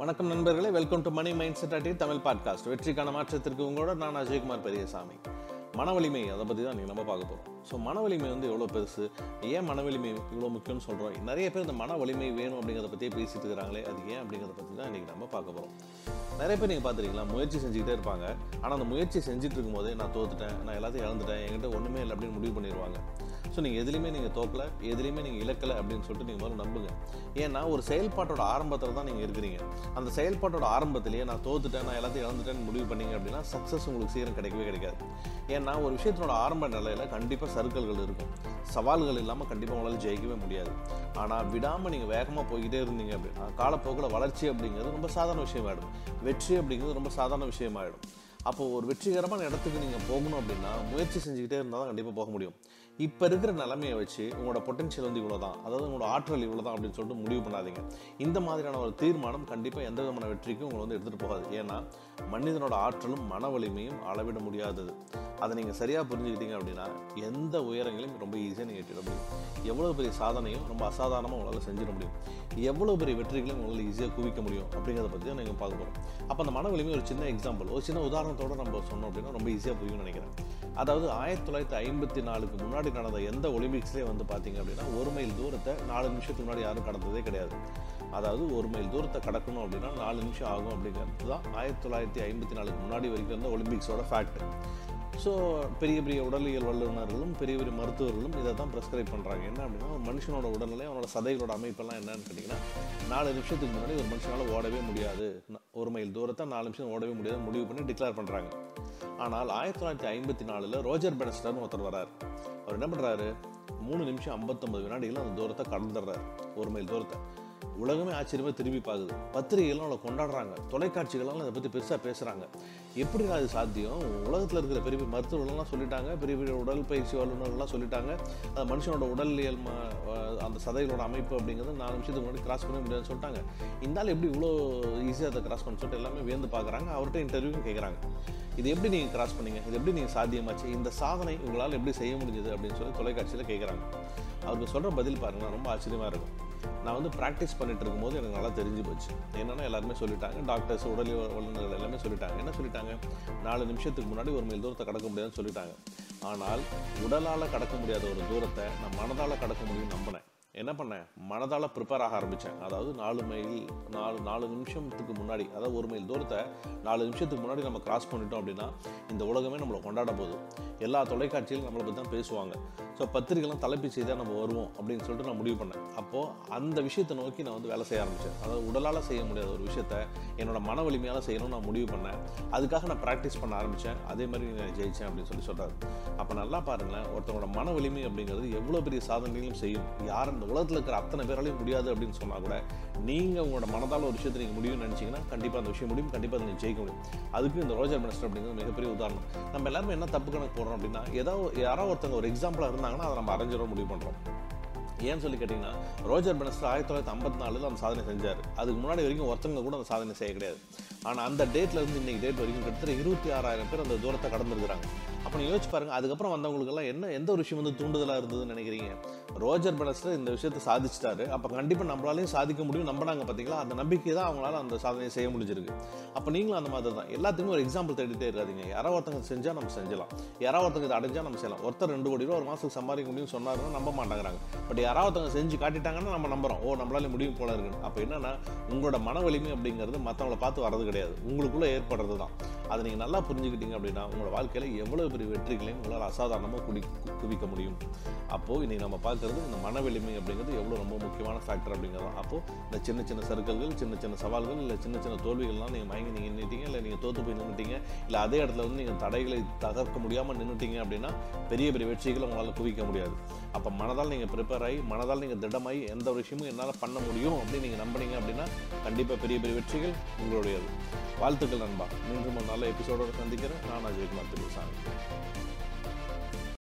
வணக்கம் நண்பர்களே welcome to money mind set அட்டி தமிழ் பாட்காஸ்ட் வெற்றிக்கான மாற்றத்திற்கு உங்களோட நான் அஜயகுமார் பெரியசாமி. மன வலிமை அதை பற்றி தான் நீங்கள் நம்ம பார்க்க போகிறோம் ஸோ மன வலிமை வந்து எவ்வளோ பெருசு? ஏன் மன வலிமை இவ்வளோ முக்கியம்னு சொல்கிறோம் நிறைய பேர் இந்த மன வலிமை வேணும் அப்படிங்கிறத பற்றியே பேசிட்டு இருக்கிறாங்களே அது ஏன் அப்படிங்கிறத பற்றி தான் இன்றைக்கி நம்ம பார்க்க போகிறோம் நிறைய பேர் நீங்கள் பார்த்துருக்கீங்களா முயற்சி செஞ்சுக்கிட்டே இருப்பாங்க. ஆனால் அந்த முயற்சி செஞ்சுட்டு இருக்கும்போதே நான் தோத்துட்டேன் நான் எல்லாத்தையும் இழந்துட்டேன் என்கிட்ட ஒன்றுமே இல்லை அப்படின்னு முடிவு பண்ணிடுவாங்க. ஸோ நீங்கள் எதுலேயுமே நீங்கள் தோக்கலை எதுலேயுமே நீங்கள் இழக்கலை அப்படின்னு சொல்லிட்டு நீங்கள் முதல்ல நம்புங்க. ஏன்னா ஒரு செயல்பாட்டோட ஆரம்பத்தில் தான் நீங்கள் இருக்கிறீங்க. அந்த செயல்பாட்டோட ஆரம்பத்திலேயே நான் தோத்துட்டேன் நான் எல்லாத்தையும் இழந்துட்டேன்னு முடிவு பண்ணீங்க அப்படின்னா சக்ஸஸ் உங்களுக்கு சீக்கிரம் கிடைக்கவே கிடைக்காது. ஏன்னா ஒரு விஷயத்தினோட ஆரம்ப நிலையில் கண்டிப்பாக சர்க்கிள்கள் இருக்கும். சவால்கள் இல்லாமல் கண்டிப்பாக உங்களால் ஜெயிக்கவே முடியாது. ஆனால் விடாமல் நீங்கள் வேகமாக போய்கிட்டே இருந்தீங்க அப்படின்னா காலப்போக்கில் வளர்ச்சி அப்படிங்கிறது ரொம்ப சாதாரண விஷயமாயிடும். வெற்றி அப்படிங்கிறது ரொம்ப சாதாரண விஷயமாயிடும். அப்போ ஒரு வெற்றிகரமான இடத்துக்கு நீங்கள் போகணும் அப்படின்னா முயற்சி செஞ்சுக்கிட்டே இருந்தால் தான் கண்டிப்பாக போக முடியும். இப்போ இருக்கிற நிலைமையை வச்சு உங்களோட பொட்டன்ஷியல் வந்து இவ்வளோ தான் அதாவது உங்களோட ஆற்றல் இவ்வளோ தான் அப்படின்னு சொல்லிட்டு முடிவு பண்ணாதீங்க. இந்த மாதிரியான ஒரு தீர்மானம் கண்டிப்பாக எந்த விதமான வெற்றிக்கும் உங்களை வந்து எடுத்துகிட்டு போகாது. ஏன்னா மனிதனோட ஆற்றலும் மன வலிமையும் அளவிட முடியாதது. அதை நீங்கள் சரியாக புரிஞ்சுக்கிட்டீங்க அப்படின்னா எந்த உயரங்களையும் ரொம்ப ஈஸியாக நீங்கள் எட்டிட முடியும். எவ்வளோ பெரிய சாதனையும் ரொம்ப அசாதாரணமாக உங்களால் செஞ்சிட முடியும். எவ்வளோ பெரிய வெற்றிகளையும் உங்களால் ஈஸியாக குவிக்க முடியும் அப்படிங்கிறத பற்றி தான் நீங்கள் பார்க்க போகிறோம் அப்போ அந்த மன வலிமை ஒரு சின்ன எக்ஸாம்பிள் ஒரு சின்ன உதாரணத்தோடு நம்ம சொன்னோம் அப்படின்னா ரொம்ப ஈஸியாக புரியும்னு நினைக்கிறேன். அதாவது ஆயிரத்தி தொள்ளாயிரத்தி ஐம்பத்தி நாலுக்கு முன்னாடி நடந்த எந்த ஒலிம்பிக்ஸ்லேயே வந்து பார்த்தீங்க அப்படின்னா ஒரு மைல் தூரத்தை நாலு நிமிஷத்துக்கு முன்னாடி யாரும் கடந்ததே கிடையாது. அதாவது ஒரு மைல் தூரத்தை கடக்கணும் அப்படின்னா நாலு நிமிஷம் ஆகும் அப்படிங்கிறது தான் ஆயிரத்தி தொள்ளாயிரத்தி ஐம்பத்தி நாலுக்கு முன்னாடி வரைக்கும் இருந்த ஒலிம்பிக்ஸோட ஃபேக்ட் ஸோ பெரிய பெரிய உடலியல் வல்லுநர்களும் பெரிய பெரிய மருத்துவர்களும் இதை தான் ப்ரெஸ்கிரைப் பண்ணுறாங்க என்ன அப்படின்னா ஒரு மனுஷனோட உடல்நிலை அவனோட சதைகளோட அமைப்பெல்லாம் என்னன்னு கேட்டிங்கன்னா நாலு நிமிஷத்துக்கு முன்னாடி ஒரு மனுஷனால் ஓடவே முடியாது. ஒரு மைல் தூரத்தை நாலு நிமிஷம் ஓடவே முடியாது முடிவு பண்ணி டிக்ளேர் பண்ணுறாங்க ஆனால் ஆயிரத்தி தொள்ளாயிரத்தி ஐம்பத்தி நாலில் ரோஜர் பெனஸ்டர்னு ஒருத்தர் வரார். அவர் என்ன பண்ணுறாரு மூணு நிமிஷம் ஐம்பத்தொம்பது வினாடிகள் அந்த தூரத்தை கடந்துடுறாரு ஒரு மைல் தூரத்தை. உலகமே ஆச்சரியமாக திரும்பி பார்க்குது பத்திரிகைகளும் அவளை கொண்டாடுறாங்க. தொலைக்காட்சிகளெல்லாம் அதை பற்றி பெருசாக பேசுகிறாங்க எப்படி அது சாத்தியம்? உலகத்தில் இருக்கிற பெரிய பெரிய மருத்துவர்கள்லாம் சொல்லிட்டாங்க. பெரிய பெரிய உடற்பயிற்சி வல்லுநர்கள்லாம் சொல்லிட்டாங்க. அது மனுஷனோட உடலியல் அந்த சதைகளோட அமைப்பு அப்படிங்கிறது நாலு நிமிஷத்துக்கு முன்னாடி கிராஸ் பண்ண முடியாதுன்னு சொல்லிட்டாங்க. இந்த ஆள் எப்படி இவ்வளோ ஈஸியாக அதை கிராஸ் பண்ண சொல்லிட்டு எல்லாமே வியந்து பார்க்குறாங்க அவர்கிட்ட இன்டர்வியூ கேட்குறாங்க இது எப்படி நீங்கள் கிராஸ் பண்ணீங்க? இது எப்படி நீங்கள் சாத்தியமாச்சு? இந்த சாதனை உங்களால் எப்படி செய்ய முடிஞ்சது அப்படின்னு சொல்லி தொலைக்காட்சியில் கேட்குறாங்க அவருக்கு சொல்கிற பதில் பாருங்கன்னா ரொம்ப ஆச்சரியமாக இருக்கும். நான் வந்து ப்ராக்டிஸ் பண்ணிட்டு இருக்கும்போது எனக்கு நல்லா தெரிஞ்சு போச்சு. என்னென்னா எல்லாருமே சொல்லிட்டாங்க. டாக்டர்ஸ் உடல் வல்லுநர்கள் எல்லாமே சொல்லிட்டாங்க. என்ன சொல்லிட்டாங்க? நாலு நிமிஷத்துக்கு முன்னாடி ஒரு மைல் தூரத்தை கடக்க முடியாதுன்னு சொல்லிட்டாங்க. ஆனால் உடலால் கடக்க முடியாத ஒரு தூரத்தை நான் மனதால் கடக்க முடியும்னு நம்பினேன். என்ன பண்ணேன்? மனதால் ப்ரிப்பேர் ஆக ஆரம்பித்தேன் அதாவது நாலு மைல் நாலு நாலு நிமிஷத்துக்கு முன்னாடி அதாவது ஒரு மைல் தூரத்தை நாலு நிமிஷத்துக்கு முன்னாடி நம்ம கிராஸ் பண்ணிட்டோம் அப்படின்னா இந்த உலகமே நம்மளை கொண்டாட போகுது. எல்லா தொலைக்காட்சியிலும் நம்மளை பற்றி தான் பேசுவாங்க. ஸோ பத்திரிகைலாம் தலைப்பு செய்தால் நம்ம வருவோம் அப்படின்னு சொல்லிட்டு நான் முடிவு பண்ணேன். அப்போது அந்த விஷயத்தை நோக்கி நான் வந்து வேலை செய்ய ஆரம்பித்தேன் அதாவது உடலால் செய்ய முடியாத ஒரு விஷயத்த என்னோடய மன வலிமையால் செய்யணும்னு நான் முடிவு பண்ணேன். அதுக்காக நான் ப்ராக்டிஸ் பண்ண ஆரம்பித்தேன் அதே மாதிரி நான் ஜெயித்தேன் அப்படின்னு சொல்லி சொல்கிறாரு அப்போ நல்லா பாருங்களேன் ஒருத்தவங்களோட மன வலிமை அப்படிங்கிறது எவ்வளோ பெரிய சாதனைகளும் செய்யும். யாரும் இந்த உலகத்தில் இருக்கிற அத்தனை பேராலையும் முடியாது அப்படின்னு சொன்னால் கூட நீங்கள் உங்களோட மனதால் ஒரு விஷயத்தை நீங்கள் முடியும்னு நினச்சிங்கன்னா கண்டிப்பாக அந்த விஷயம் முடியும். கண்டிப்பாக அதை நீங்கள் ஜெயிக்க முடியும். அதுக்கு இந்த ரோஜர் மினிஸ்டர் அப்படிங்கிறது மிகப்பெரிய உதாரணம். நம்ம எல்லாருமே என்ன தப்பு கணக்கு போடுறோம் அப்படின்னா ஏதாவது யாரோ ஒருத்தவங்க ஒரு எக்ஸாம்பிளாக இருந்தாங்கன்னா அதை நம்ம அரைஞ்சிட முடிவு பண்ணுறோம் ஏன்னு சொல்லி கேட்டிங்கன்னா ரோஜர் பெனஸ்டர் ஆயிரத்தி தொள்ளாயிரத்தி ஐம்பத்தி நாலில் அந்த சாதனை செஞ்சார். அதுக்கு முன்னாடி வரைக்கும் ஒருத்தவங்க கூட அந்த சாதனை செய்ய கிடையாது. ஆனால் அந்த டேட்ல இருந்து இன்னைக்கு டேட் வரைக்கும் கிட்டத்தட்ட இருபத்தி ஆறாயிரம் பேர் அந்த தூரத்தை கடந்துருக்குறாங்க. அப்போ நீங்கள் யோசிச்சு பாருங்க அதுக்கப்புறம் வந்தவங்களுக்கெல்லாம் என்ன எந்த ஒரு விஷயம் வந்து தூண்டுதலாக இருந்ததுன்னு நினைக்கிறீங்க? ரோஜர் பெனஸ்டர் இந்த விஷயத்தை சாதிச்சிட்டாரு. அப்போ கண்டிப்பாக நம்மளாலையும் சாதிக்க முடியும். நம்பினாங்க பார்த்தீங்களா அந்த நம்பிக்கை தான் அவங்களால அந்த சாதனையை செய்ய முடிஞ்சிருக்கு. அப்போ நீங்களும் அந்த மாதிரி தான். எல்லாத்துக்குமே ஒரு எக்ஸாம்பிள் தேடிட்டே இருக்காதிங்க யாராவது ஒருத்தங்க செஞ்சால் நம்ம செஞ்சலாம். யாராவது ஒருத்தங்க இதை அடைஞ்சால் நம்ம செய்யலாம். ஒருத்தர் ரெண்டு கோடி ரூபா ஒரு மாதத்துக்கு சம்பாதிக்க முடியும்னு சொன்னாருன்னா நம்ப மாட்டேங்கிறாங்க. பட் யாராவது ஒருத்தவங்க செஞ்சு காட்டிட்டாங்கன்னா நம்ம நம்புறோம். ஓ நம்மளால முடியும் போல இருக்குன்னு. அப்போ என்னன்னா உங்களோட மன வலிமை அப்படிங்கிறது மற்றவங்கள பார்த்து வரது கிடையாது. உங்களுக்குள்ளே ஏற்படுறது தான். அதை நீங்கள் நல்லா புரிஞ்சுக்கிட்டீங்க அப்படின்னா உங்களோட வாழ்க்கையில் எவ்வளோ பெரிய வெற்றிகளையும் உங்களால் அசாதாரணமாக குடி குவிக்க முடியும். அப்போது இன்றைக்கி நம்ம பார்க்குறது இந்த மன வலிமை அப்படிங்கிறது எவ்வளோ ரொம்ப முக்கியமான ஃபேக்டர் அப்படிங்கிறது. அப்போது இந்த சின்ன சின்ன சர்க்கிள்கள் சின்ன சின்ன சவால்கள் இல்லை சின்ன சின்ன தோல்விகள்லாம் நீங்கள் மயங்கி நீங்கள் நின்றுட்டீங்க இல்லை நீங்கள் தோற்று போய் நின்றுட்டீங்க இல்லை அதே இடத்துல வந்து நீங்கள் தடைகளை தகர்க்க முடியாமல் நின்றுட்டீங்க அப்படின்னா பெரிய பெரிய வெற்றிகளை உங்களால் குவிக்க முடியாது. அப்போ மனதால் நீங்கள் ப்ரிப்பேர் ஆகி மனதால் நீங்கள் திடமாகி எந்த ஒரு விஷயமும் என்னால் பண்ண முடியும் அப்படின்னு நீங்கள் நம்பினீங்க அப்படின்னா கண்டிப்பாக பெரிய பெரிய வெற்றிகள் உங்களுடையது. வாழ்த்துக்கள் நண்பா. மீண்டும் ஒரு நல்ல எபிசோடோட சந்திக்கிறேன் நான் அஜய்குமார் திருசாமி